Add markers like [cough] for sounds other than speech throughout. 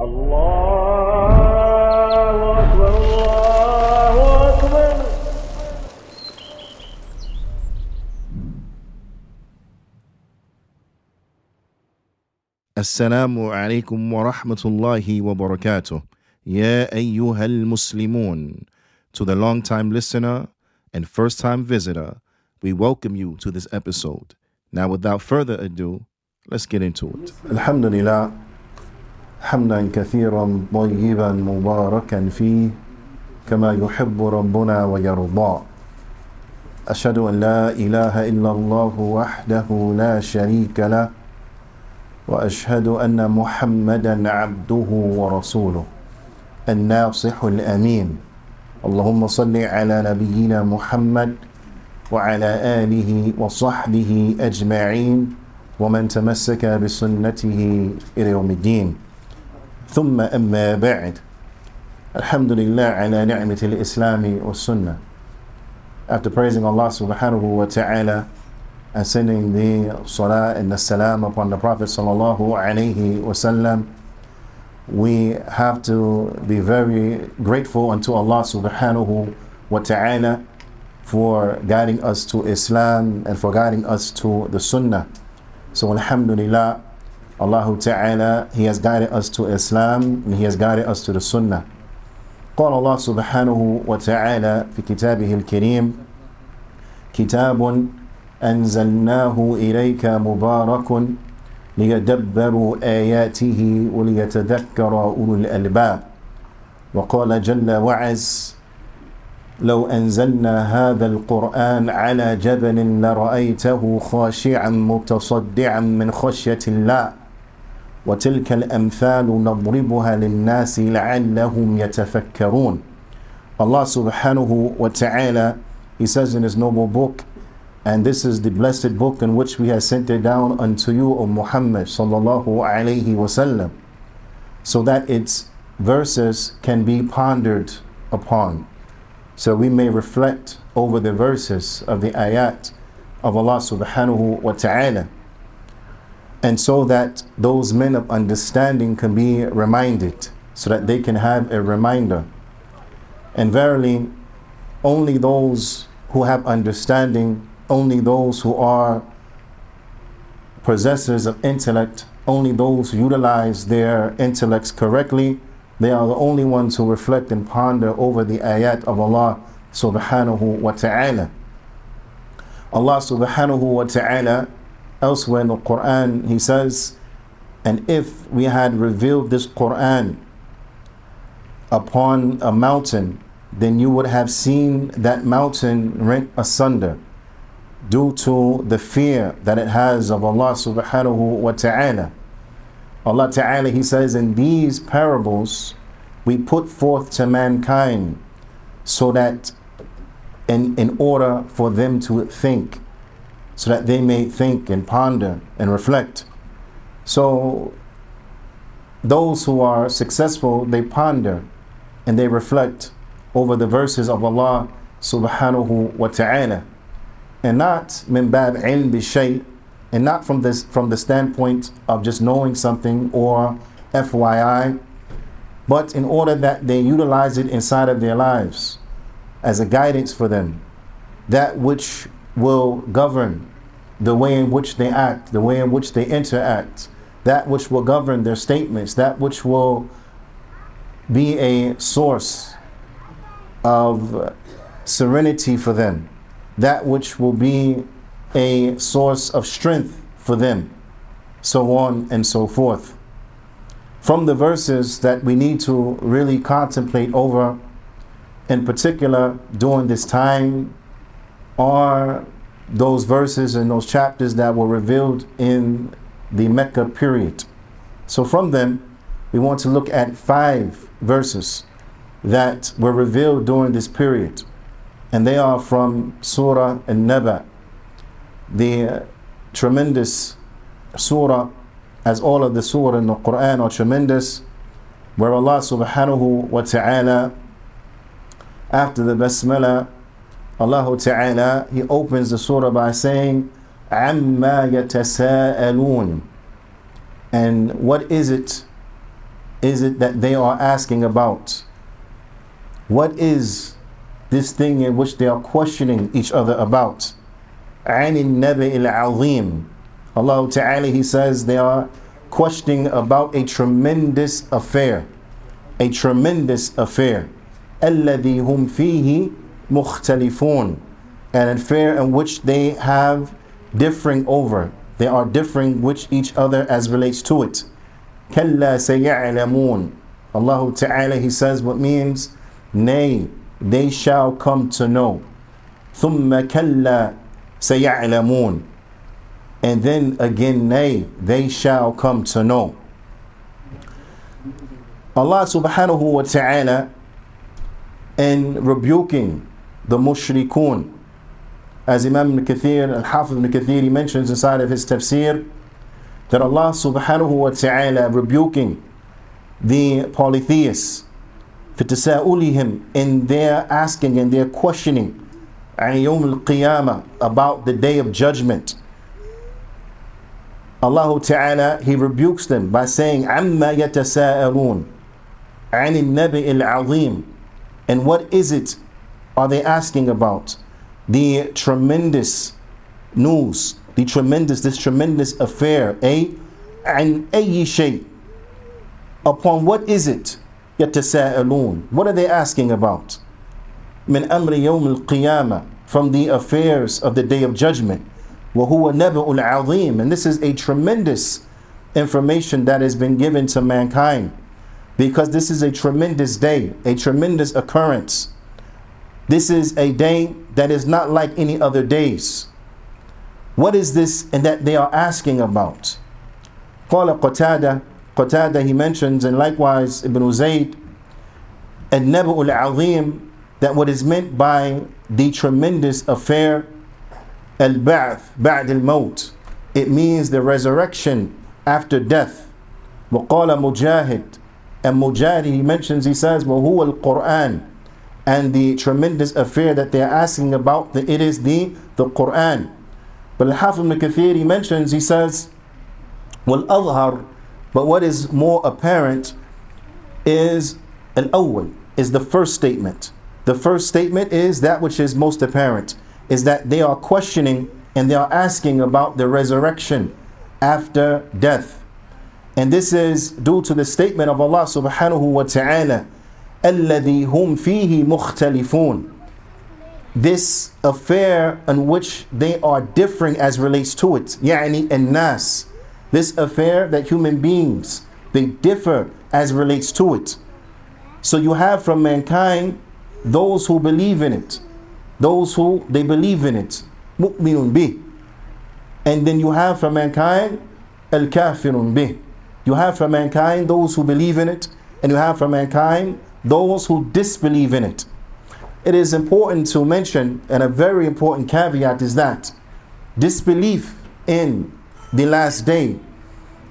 الله أكبر الله أكبر السلام عليكم ورحمة الله وبركاته يا أيها المسلمون To the long time listener and first time visitor, we welcome you to this episode. Now without further ado, let's get into it. الحمد لله حمدا كثيرا طيبا مباركا فيه كما يحب ربنا ويرضى. أشهد أن لا إله إلا الله وحده لا شريك له وأشهد أن محمدا عبده ورسوله الناصح الأمين. اللهم صل على نبينا محمد وعلى آله وصحبه أجمعين ومن تمسك بسنته إلى يوم الدين. ثم أما بعد الحمد لله على نعمة الإسلام والسنة After praising Allah subhanahu wa ta'ala and sending the salah and the salam upon the Prophet sallallahu alayhi wasallam, we have to be very grateful unto Allah subhanahu wa ta'ala for guiding us to Islam and for guiding us to the Sunnah. So Alhamdulillah, Allah Ta'ala, He has guided us to Islam and He has guided us to the Sunnah. قال الله سبحانه وتعالى في كتابه الكريم كتاب أنزلناه إليك مبارك ليدبروا آياته وليتذكر أولو الألباب وقال جل وعز لو أنزلنا هذا القرآن على جبل لرأيته خاشعا متصدعا من خشية الله وتلك الأمثال نضربها للناس لعلهم يتفكرون Allah subhanahu wa ta'ala He says in His noble book and this is the blessed book in which we have sent it down unto you O Muhammad sallallahu alayhi wasallam so that its verses can be pondered upon so we may reflect over the verses of the ayat of Allah subhanahu wa ta'ala and so that those men of understanding can be reminded so that they can have a reminder. And verily only those who have understanding only those who are possessors of intellect only those who utilize their intellects correctly they are the only ones who reflect and ponder over the ayat of Allah subhanahu wa ta'ala. Allah subhanahu wa ta'ala elsewhere in the Quran he says and if we had revealed this Quran upon a mountain then you would have seen that mountain rent asunder due to the fear that it has of Allah subhanahu wa ta'ala. Allah ta'ala he says in these parables we put forth to mankind so that in, in order for them to think so that they may think and ponder and reflect. So, those who are successful, they ponder and they reflect over the verses of Allah subhanahu wa ta'ala. And not min bab ilm and not from this from the standpoint of just knowing something or FYI, but in order that they utilize it inside of their lives as a guidance for them, that which will govern the way in which they act, the way in which they interact, that which will govern their statements, that which will be a source of serenity for them, that which will be a source of strength for them, so on and so forth. From the verses that we need to really contemplate over, in particular during this time, are those verses and those chapters that were revealed in the Mecca period. So, from them, we want to look at five verses that were revealed during this period, and they are from Surah An Naba, the tremendous surah, as all of the surah in the Quran are tremendous, where Allah subhanahu wa ta'ala, after the Basmalah, Allah Ta'ala, He opens the surah by saying, عَمَّا يَتَسَاءَلُونَ And what is it is it that they are asking about? What is this thing in which they are questioning each other about? عن النبأ العظيم Allah Ta'ala He says they are questioning about a tremendous affair a tremendous affair الذي هم فيه مختلفون an affair in which they have differing over they are differing which each other as relates to it كلا سيعلمون Allah Ta'ala He says what means nay they shall come to know ثم كلا سيعلمون and then again nay they shall come to know Allah subhanahu wa ta'ala in rebuking the mushrikun as Imam Ibn Kathir al-Hafiz Ibn Kathir he mentions inside of his tafsir that Allah subhanahu wa ta'ala rebuking the polytheists for تساؤلهم in their asking and their questioning عن يوم القيامة about the day of judgment Allah Ta'ala He rebukes them by saying عما يتساءلون عن النبي العظيم and what is it are they asking about the tremendous news the tremendous this tremendous affair a عن أي شيء upon what is it يتساءلون what are they asking about من أمر يوم القيامة from the affairs of the day of judgment وهو نبأ العظيم and this is a tremendous information that has been given to mankind because this is a tremendous day a tremendous occurrence this is a day that is not like any other days what is this and that they are asking about قال قتادة قتادة he mentions and likewise Ibn Uzayd النبأ العظيم that what is meant by the tremendous affair al-ba'th ba'd al-maut it means the resurrection after death وقال مجاهد and Mujahid he mentions he says وهو القرآن and the tremendous affair that they are asking about, the, it is the, the Quran. But Al-Hafiz ibn Kathir he mentions, he says, وَالْأَظْهَرُ But what is more apparent is al-awwal, is the first statement. The first statement is that which is most apparent, is that they are questioning and they are asking about the resurrection after death. And this is due to the statement of Allah subhanahu wa ta'ala الَّذِي هُمْ فِيهِ مُخْتَلِفُونَ This affair in which they are differing as relates to it, يعني الناس. This affair that human beings, they differ as relates to it. So you have from mankind those who believe in it, those who they believe in it, mu'minun bih. And then you have from mankind al kafirun bih. You have from mankind those who believe in it, and you have from mankind those who disbelieve in it. It is important to mention, and a very important caveat is that disbelief in the last day,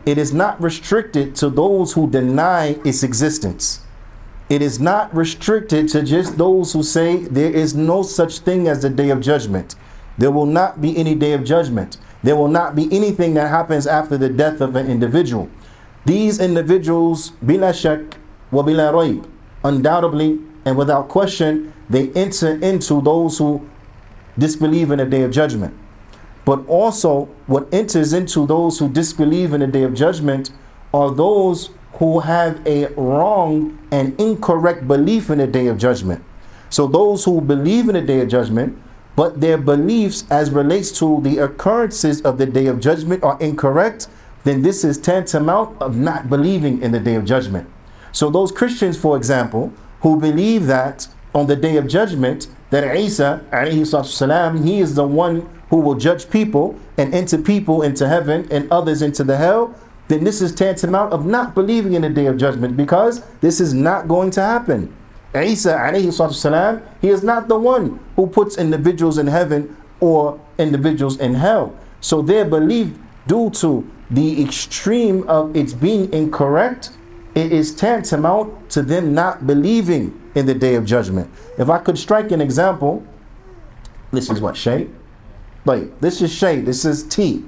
it is not restricted to those who deny its existence. It is not restricted to just those who say there is no such thing as the day of judgment. There will not be any day of judgment. There will not be anything that happens after the death of an individual. These individuals, bila shak wa undoubtedly and without question, they enter into those who disbelieve in the day of judgment. But also, what enters into those who disbelieve in the day of judgment are those who have a wrong and incorrect belief in the day of judgment. So, those who believe in the day of judgment, but their beliefs as relates to the occurrences of the day of judgment are incorrect, then this is tantamount of not believing in the day of judgment. So, those Christians, for example, who believe that on the day of judgment, that Isa, salam, he is the one who will judge people and enter people into heaven and others into the hell, then this is tantamount of not believing in the day of judgment because this is not going to happen. Isa salam, he is not the one who puts individuals in heaven or individuals in hell. So their belief due to the extreme of its being incorrect, it is tantamount to them not believing in the day of judgment. If I could strike an example, this is what shade. Like this is shade. This is T.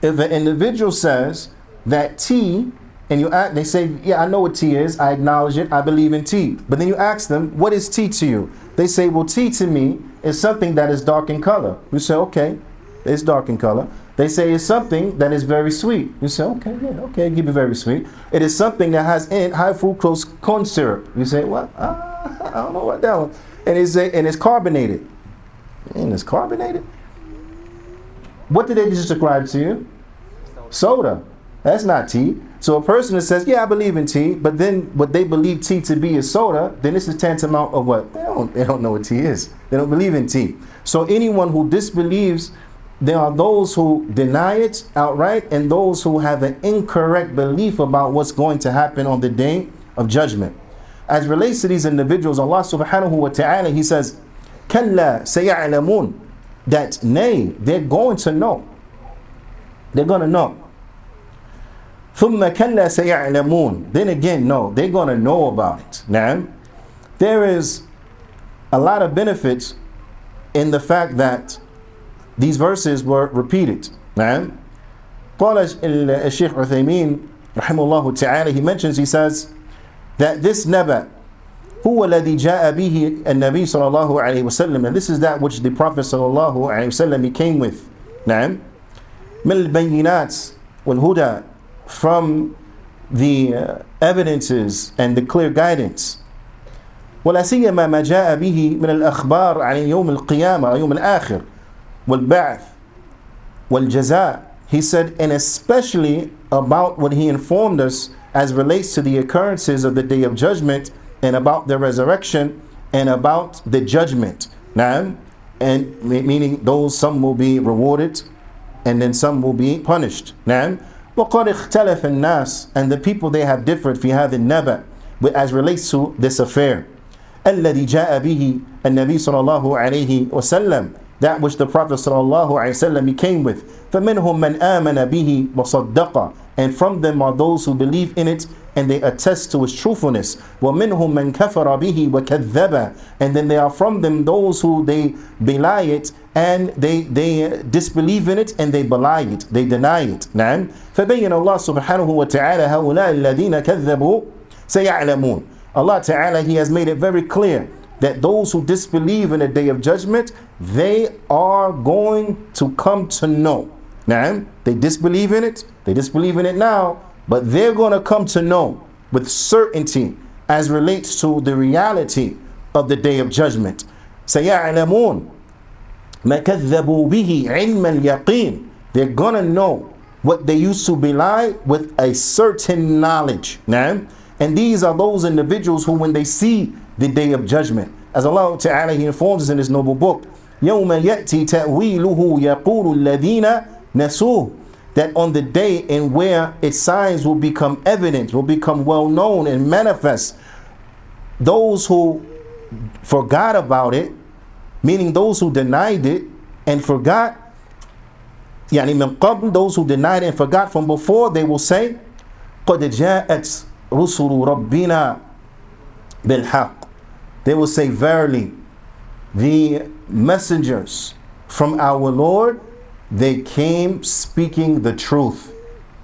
If an individual says that tea and you act, they say, Yeah, I know what tea is. I acknowledge it. I believe in tea. But then you ask them, What is tea to you? They say, Well, tea to me is something that is dark in color. You say, Okay, it's dark in color. They say it's something that is very sweet. You say, okay, yeah, okay, give it very sweet. It is something that has in high fructose corn syrup. You say, what? Ah, [laughs] I don't know what that one. And it's a, and it's carbonated. And it's carbonated. What did they just describe to you? Soda. That's not tea. So a person that says, yeah, I believe in tea, but then what they believe tea to be is soda, then this is tantamount of what? They don't, they don't know what tea is. They don't believe in tea. So anyone who disbelieves there are those who deny it outright and those who have an incorrect belief about what's going to happen on the day of judgment. As relates to these individuals, Allah subhanahu wa ta'ala, He says, Kalla sayalamun. That nay, they're going to know. They're going to know. ثم كلا سيعلمون. Then again, no, they're going to know about it. Now, there is a lot of benefits in the fact that these verses were repeated. نعم. قال الشيخ عثيمين رحمه الله تعالى he mentions he says that this نبأ هو الذي جاء به النبي صلى الله عليه وسلم and this is that which the Prophet صلى الله عليه وسلم he came with نعم من البينات والهدى from the uh, evidences and the clear guidance ولا سيما ما جاء به من الأخبار عن يوم القيامة يوم الآخر والبعث والجزاء he said and especially about what he informed us as relates to the occurrences of the day of judgment and about the resurrection and about the judgment now and meaning those some will be rewarded and then some will be punished now وقد اختلف الناس and the people they have differed في هذا النبأ as relates to this affair الذي جاء به النبي صلى الله عليه وسلم that which the Prophet ﷺ came with. فَمِنْهُمْ مَنْ آمَنَ بِهِ وَصَدَّقَ And from them are those who believe in it and they attest to its truthfulness. وَمِنْهُمْ مَنْ كَفَرَ بِهِ وَكَذَّبَ And then there are from them those who they belie it and they, they disbelieve in it and they belie it, they deny it. نعم فبين الله سبحانه وتعالى هؤلاء الذين كذبوا سيعلمون Allah Ta'ala, He has made it very clear that those who disbelieve in the day of judgment, they are going to come to know. Now, they disbelieve in it, they disbelieve in it now, but they're going to come to know with certainty as relates to the reality of the day of judgment. سيعلمون ما كذبوا به علم اليقين They're going to know what they used to belie with a certain knowledge. Now, and these are those individuals who, when they see the day of judgment. As Allah Ta'ala He informs us in His noble book, يَوْمَ يَأْتِي تَأْوِيلُهُ يَقُولُ الَّذِينَ نَسُوهُ That on the day in where its signs will become evident, will become well known and manifest, those who forgot about it, meaning those who denied it and forgot, يعني من قبل, those who denied and forgot from before, they will say, قَدْ جَاءَتْ رُسُلُ رَبِّنَا بِالْحَقِّ they will say, Verily, the messengers from our Lord, they came speaking the truth.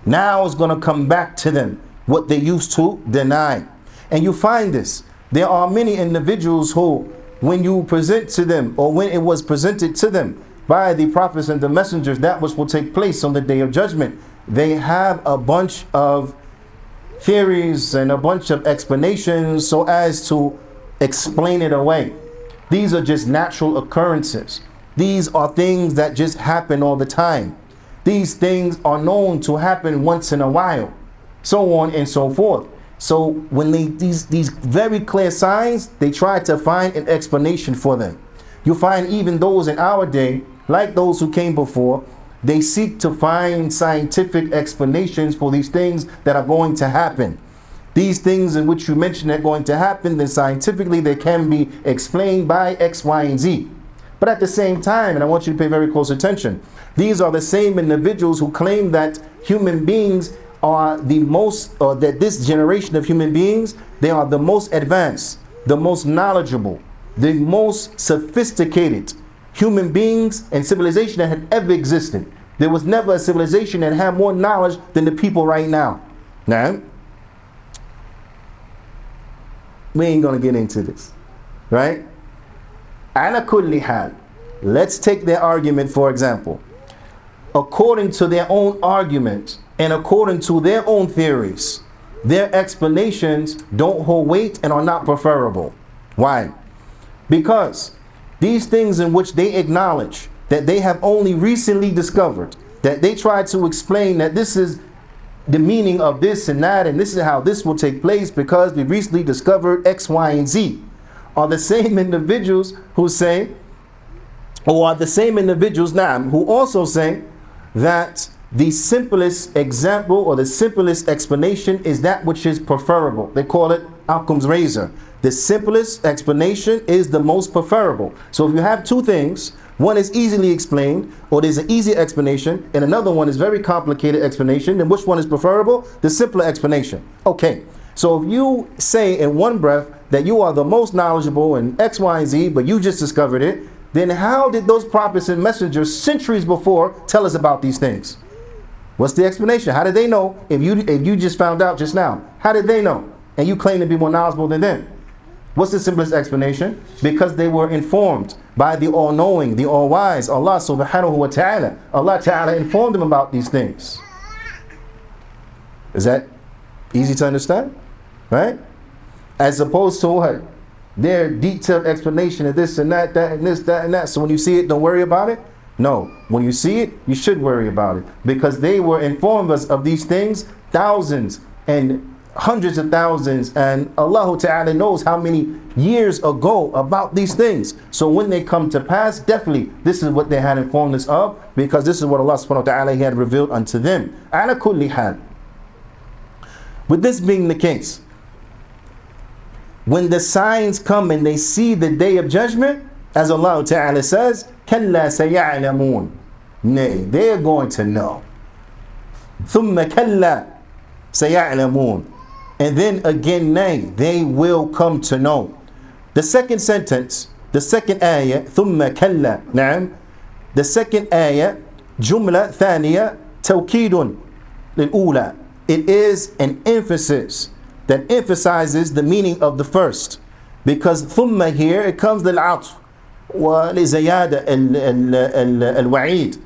Now it's going to come back to them what they used to deny. And you find this. There are many individuals who, when you present to them, or when it was presented to them by the prophets and the messengers, that which will take place on the day of judgment, they have a bunch of theories and a bunch of explanations so as to explain it away. These are just natural occurrences. These are things that just happen all the time. These things are known to happen once in a while, so on and so forth. So when they these these very clear signs, they try to find an explanation for them. You find even those in our day, like those who came before, they seek to find scientific explanations for these things that are going to happen. These things in which you mention are going to happen, then scientifically they can be explained by X, Y, and Z. But at the same time, and I want you to pay very close attention, these are the same individuals who claim that human beings are the most, or that this generation of human beings, they are the most advanced, the most knowledgeable, the most sophisticated human beings and civilization that had ever existed. There was never a civilization that had more knowledge than the people right now. Now, we ain't gonna get into this, right? Ala kulli hal. Let's take their argument for example. According to their own argument and according to their own theories, their explanations don't hold weight and are not preferable. Why? Because these things in which they acknowledge that they have only recently discovered, that they try to explain that this is the meaning of this and that, and this is how this will take place because we recently discovered X, Y, and Z, are the same [laughs] individuals who say, or are the same individuals now who also say that the simplest example or the simplest explanation is that which is preferable. They call it Occam's razor. The simplest explanation is the most preferable. So if you have two things, one is easily explained, or there's an easy explanation, and another one is very complicated explanation, then which one is preferable? The simpler explanation. Okay. So if you say in one breath that you are the most knowledgeable in X, Y, and Z, but you just discovered it, then how did those prophets and messengers centuries before tell us about these things? What's the explanation? How did they know if you if you just found out just now? How did they know? And you claim to be more knowledgeable than them? What's the simplest explanation? Because they were informed by the all-knowing, the all-wise, Allah subhanahu wa ta'ala. Allah ta'ala informed them about these things. Is that easy to understand? Right? As opposed to what? Their detailed explanation of this and that, that and this, that and that. So when you see it, don't worry about it. No, when you see it, you should worry about it because they were informed us of these things thousands and hundreds of thousands, and Allah Ta'ala knows how many years ago about these things. So when they come to pass, definitely this is what they had informed us of because this is what Allah subhanahu wa ta'ala had revealed unto them. Ala kulli hal. With this being the case, when the signs come and they see the day of judgment, as Allah Ta'ala says, كَلَّا سَيَعْلَمُونَ Nay, they are going to know. ثُمَّ كَلَّا سَيَعْلَمُونَ And then again, nay, they will come to know. The second sentence, the second ayah, ثُمَّ كَلَّا نعم The second ayah, جملة ثانية توكيد للأولى It is an emphasis that emphasizes the meaning of the first. Because ثم here, it comes للعطف ولزيادة الوعيد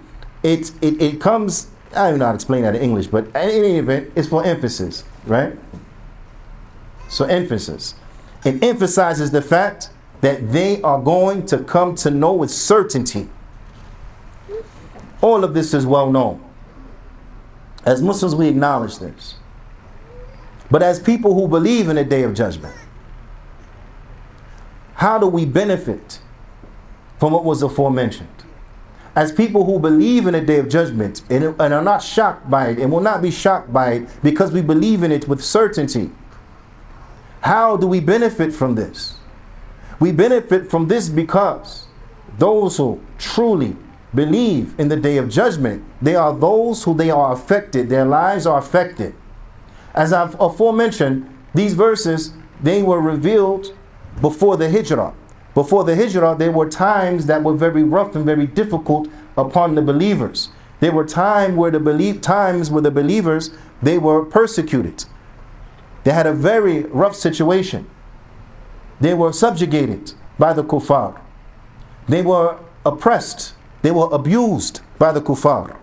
it, it, it comes I don't know how to explain that in English but in any event it's for emphasis right So emphasis. It emphasizes the fact that they are going to come to know with certainty. All of this is well known. As Muslims we acknowledge this. But as people who believe in the day of judgment how do we benefit from what was aforementioned. As people who believe in a day of judgment and, and are not shocked by it and will not be shocked by it because we believe in it with certainty, how do we benefit from this? We benefit from this because those who truly believe in the day of judgment, they are those who they are affected, their lives are affected. As I've aforementioned, these verses, they were revealed before the hijrah. Before the hijrah, there were times that were very rough and very difficult upon the believers. There were time where the times where the believers they were persecuted. They had a very rough situation. They were subjugated by the kuffar. They were oppressed. They were abused by the kuffar.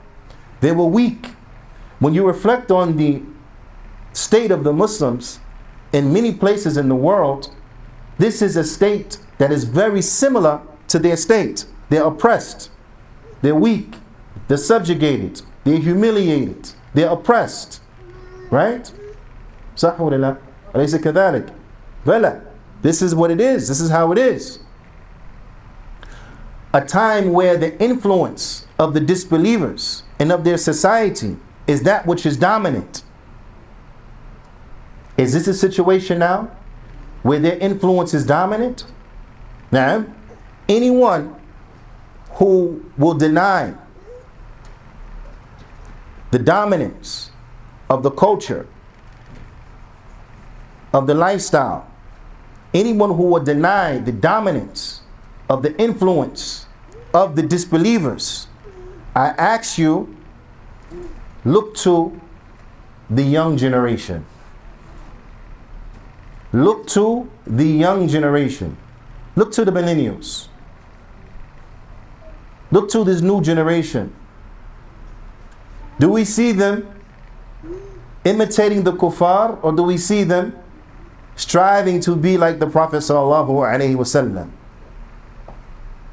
They were weak. When you reflect on the state of the Muslims in many places in the world, this is a state that is very similar to their state. They're oppressed, they're weak, they're subjugated, they're humiliated, they're oppressed. Right? صح ولا لا؟ أليس كذلك؟ بلى. This is what it is. This is how it is. A time where the influence of the disbelievers and of their society is that which is dominant. Is this a situation now where their influence is dominant? Now, anyone who will deny the dominance of the culture, of the lifestyle, anyone who will deny the dominance of the influence of the disbelievers, I ask you, look to the young generation. Look to the young generation. Look to the millennials. Look to this new generation. Do we see them imitating the kuffar or do we see them striving to be like the Prophet sallallahu alaihi wasallam?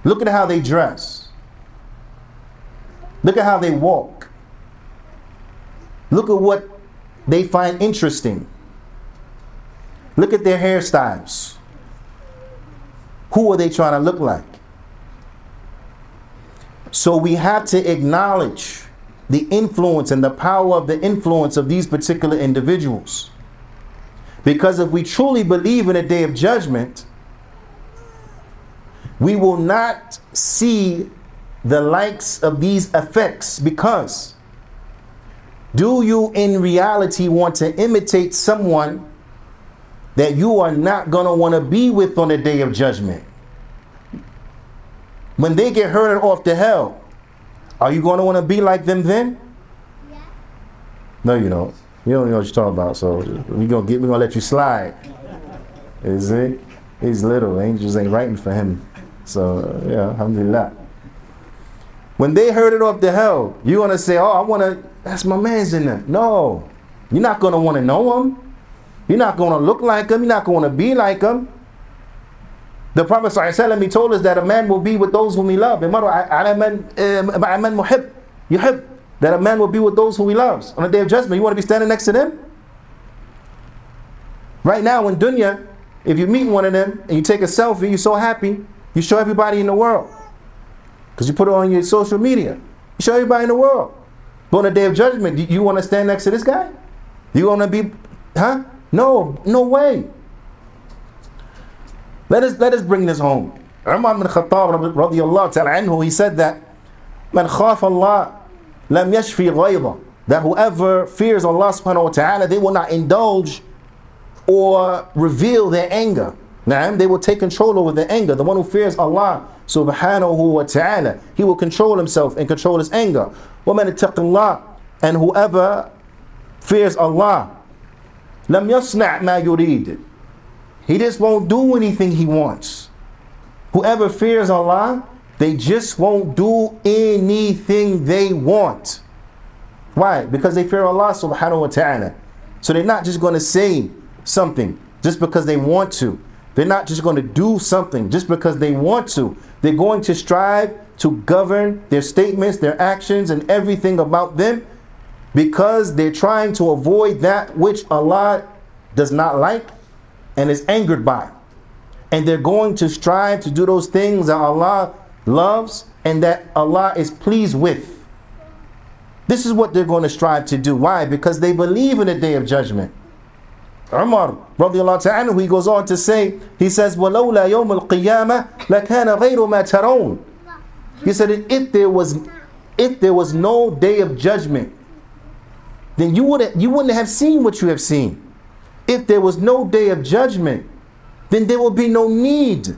Look at how they dress. Look at how they walk. Look at what they find interesting. Look at their hairstyles. Who are they trying to look like? So we have to acknowledge the influence and the power of the influence of these particular individuals. Because if we truly believe in a day of judgment, we will not see the likes of these effects because do you in reality want to imitate someone that you are not going to want to be with on the day of judgment? When they get herded off to hell, are you going to want to be like them then? No, you don't. You don't know what you're talking about. So we gonna get we gonna let you slide. Is it? He's little. Angels ain't writing for him. So yeah, alhamdulillah. When they heard it off the hell, you gonna say, "Oh, I wanna." That's my man's in there. No, you're not gonna want to know him. You're not gonna look like him. You're not gonna be like him. The Prophet ﷺ, he told us that a man will be with those whom he loves. That a man will be with those who he loves. On the day of judgment, you want to be standing next to them? Right now in dunya, if you meet one of them and you take a selfie, you're so happy, you show everybody in the world. Because you put it on your social media. You show everybody in the world. But on the day of judgment, do you want to stand next to this guy? You want to be, huh? No, no way. Let us let us bring this home. Umar bin Khattab radiallahu ta'ala anhu, he said that Man khaf Allah lam yashfi ghayda. That whoever fears Allah subhanahu wa ta'ala, they will not indulge or reveal their anger. Now, they will take control over their anger. The one who fears Allah subhanahu wa ta'ala, he will control himself and control his anger. وَمَنِ اتَّقِ اللَّهِ And whoever fears Allah, lam yasna' ma yurid. He just won't do anything he wants. Whoever fears Allah, they just won't do anything they want. Why? Because they fear Allah subhanahu wa ta'ala. So they're not just going to say something just because they want to. They're not just going to do something just because they want to. They're going to strive to govern their statements, their actions, and everything about them because they're trying to avoid that which Allah does not like and is angered by. And they're going to strive to do those things that Allah loves and that Allah is pleased with. This is what they're going to strive to do. Why? Because they believe in the day of judgment. Umar radiallahu ta'ala, he goes on to say, he says, وَلَوْلَا يَوْمَ الْقِيَامَةِ لَكَانَ غَيْرُ مَا تَرَوْنَ He said, if there was if there was no day of judgment, then you wouldn't you wouldn't have seen what you have seen if there was no day of judgment, then there will be no need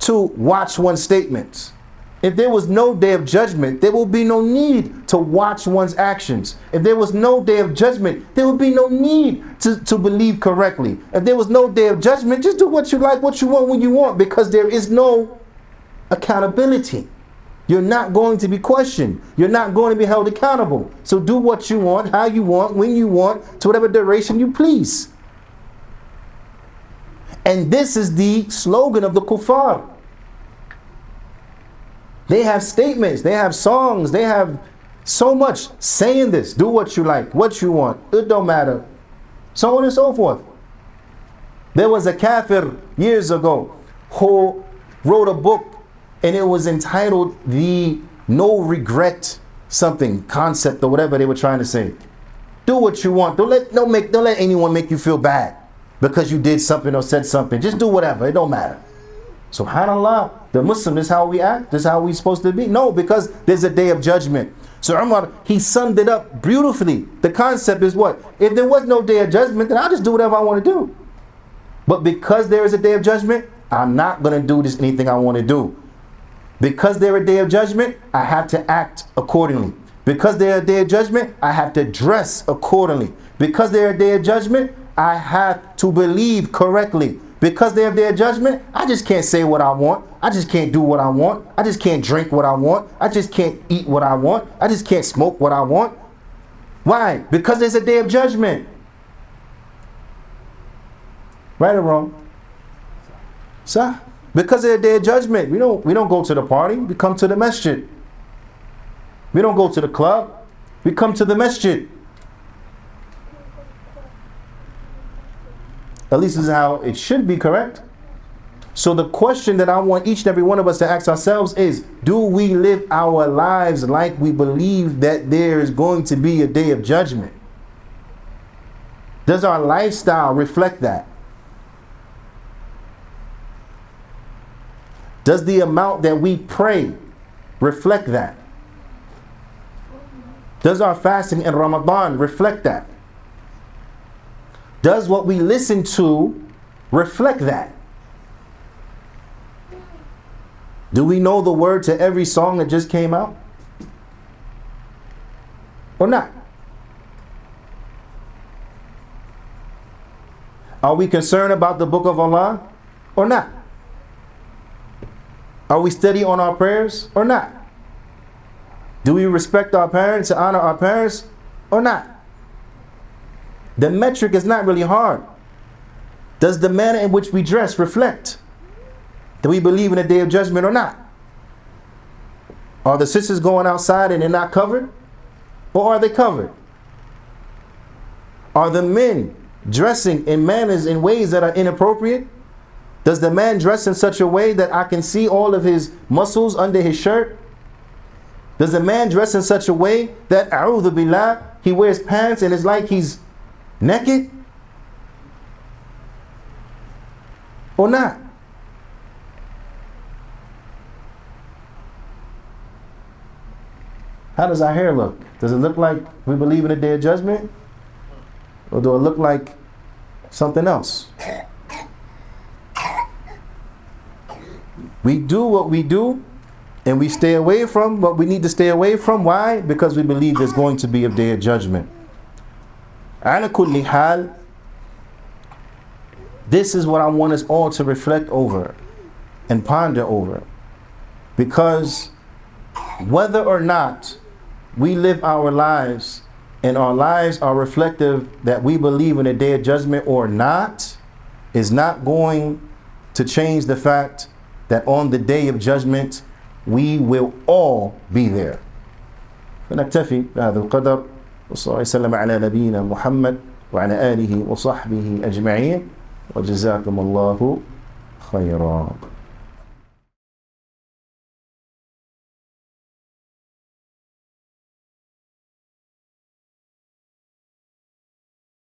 to watch one's statements. If there was no day of judgment, there will be no need to watch one's actions. If there was no day of judgment, there would be no need to, to believe correctly. If there was no day of judgment, just do what you like, what you want, when you want, because there is no accountability. You're not going to be questioned. You're not going to be held accountable. So do what you want, how you want, when you want, to whatever duration you please. And this is the slogan of the kuffar. They have statements, they have songs, they have so much saying this. Do what you like, what you want, it don't matter. So on and so forth. There was a kafir years ago who wrote a book and it was entitled The No Regret something concept or whatever they were trying to say. Do what you want. Don't let don't make don't let anyone make you feel bad because you did something or said something. Just do whatever. It don't matter. Subhanallah, the Muslim is how we act. This is how we supposed to be. No, because there's a day of judgment. So Umar, he summed it up beautifully. The concept is what? If there was no day of judgment, then I'll just do whatever I want to do. But because there is a day of judgment, I'm not going to do this anything I want to do. Because there is a day of judgment, I have to act accordingly. Because there is a day of judgment, I have to dress accordingly. Because there is a day of judgment, I have to believe correctly. Because they have their judgment, I just can't say what I want. I just can't do what I want. I just can't drink what I want. I just can't eat what I want. I just can't smoke what I want. Why? Because there's a day of judgment. Right or wrong? Sir? Because of the day of judgment. We don't we don't go to the party, we come to the masjid. We don't go to the club, we come to the masjid. At least this is how it should be correct. So the question that I want each and every one of us to ask ourselves is do we live our lives like we believe that there is going to be a day of judgment? Does our lifestyle reflect that? Does the amount that we pray reflect that? Does our fasting in Ramadan reflect that? Does what we listen to reflect that? Do we know the word to every song that just came out? Or not? Are we concerned about the book of Allah or not? Are we steady on our prayers or not? Do we respect our parents and honor our parents or not? The metric is not really hard. Does the manner in which we dress reflect that we believe in a day of judgment or not? Are the sisters going outside and they're not covered? Or are they covered? Are the men dressing in manners in ways that are inappropriate? Does the man dress in such a way that I can see all of his muscles under his shirt? Does the man dress in such a way that, a'udhu billah, he wears pants and it's like he's naked? Or not? How does our hair look? Does it look like we believe in a day of judgment? Or do it look like something else? We do what we do and we stay away from what we need to stay away from. Why? Because we believe there's going to be a day of judgment. على كل حال this is what I want us all to reflect over and ponder over. Because whether or not we live our lives and our lives are reflective that we believe in a day of judgment or not, is not going to change the fact that on the day of judgment we will all be there. فنكتفي بهذا القدر وصلى الله وسلم على نبينا محمد وعلى آله وصحبه أجمعين وجزاكم الله خيرا.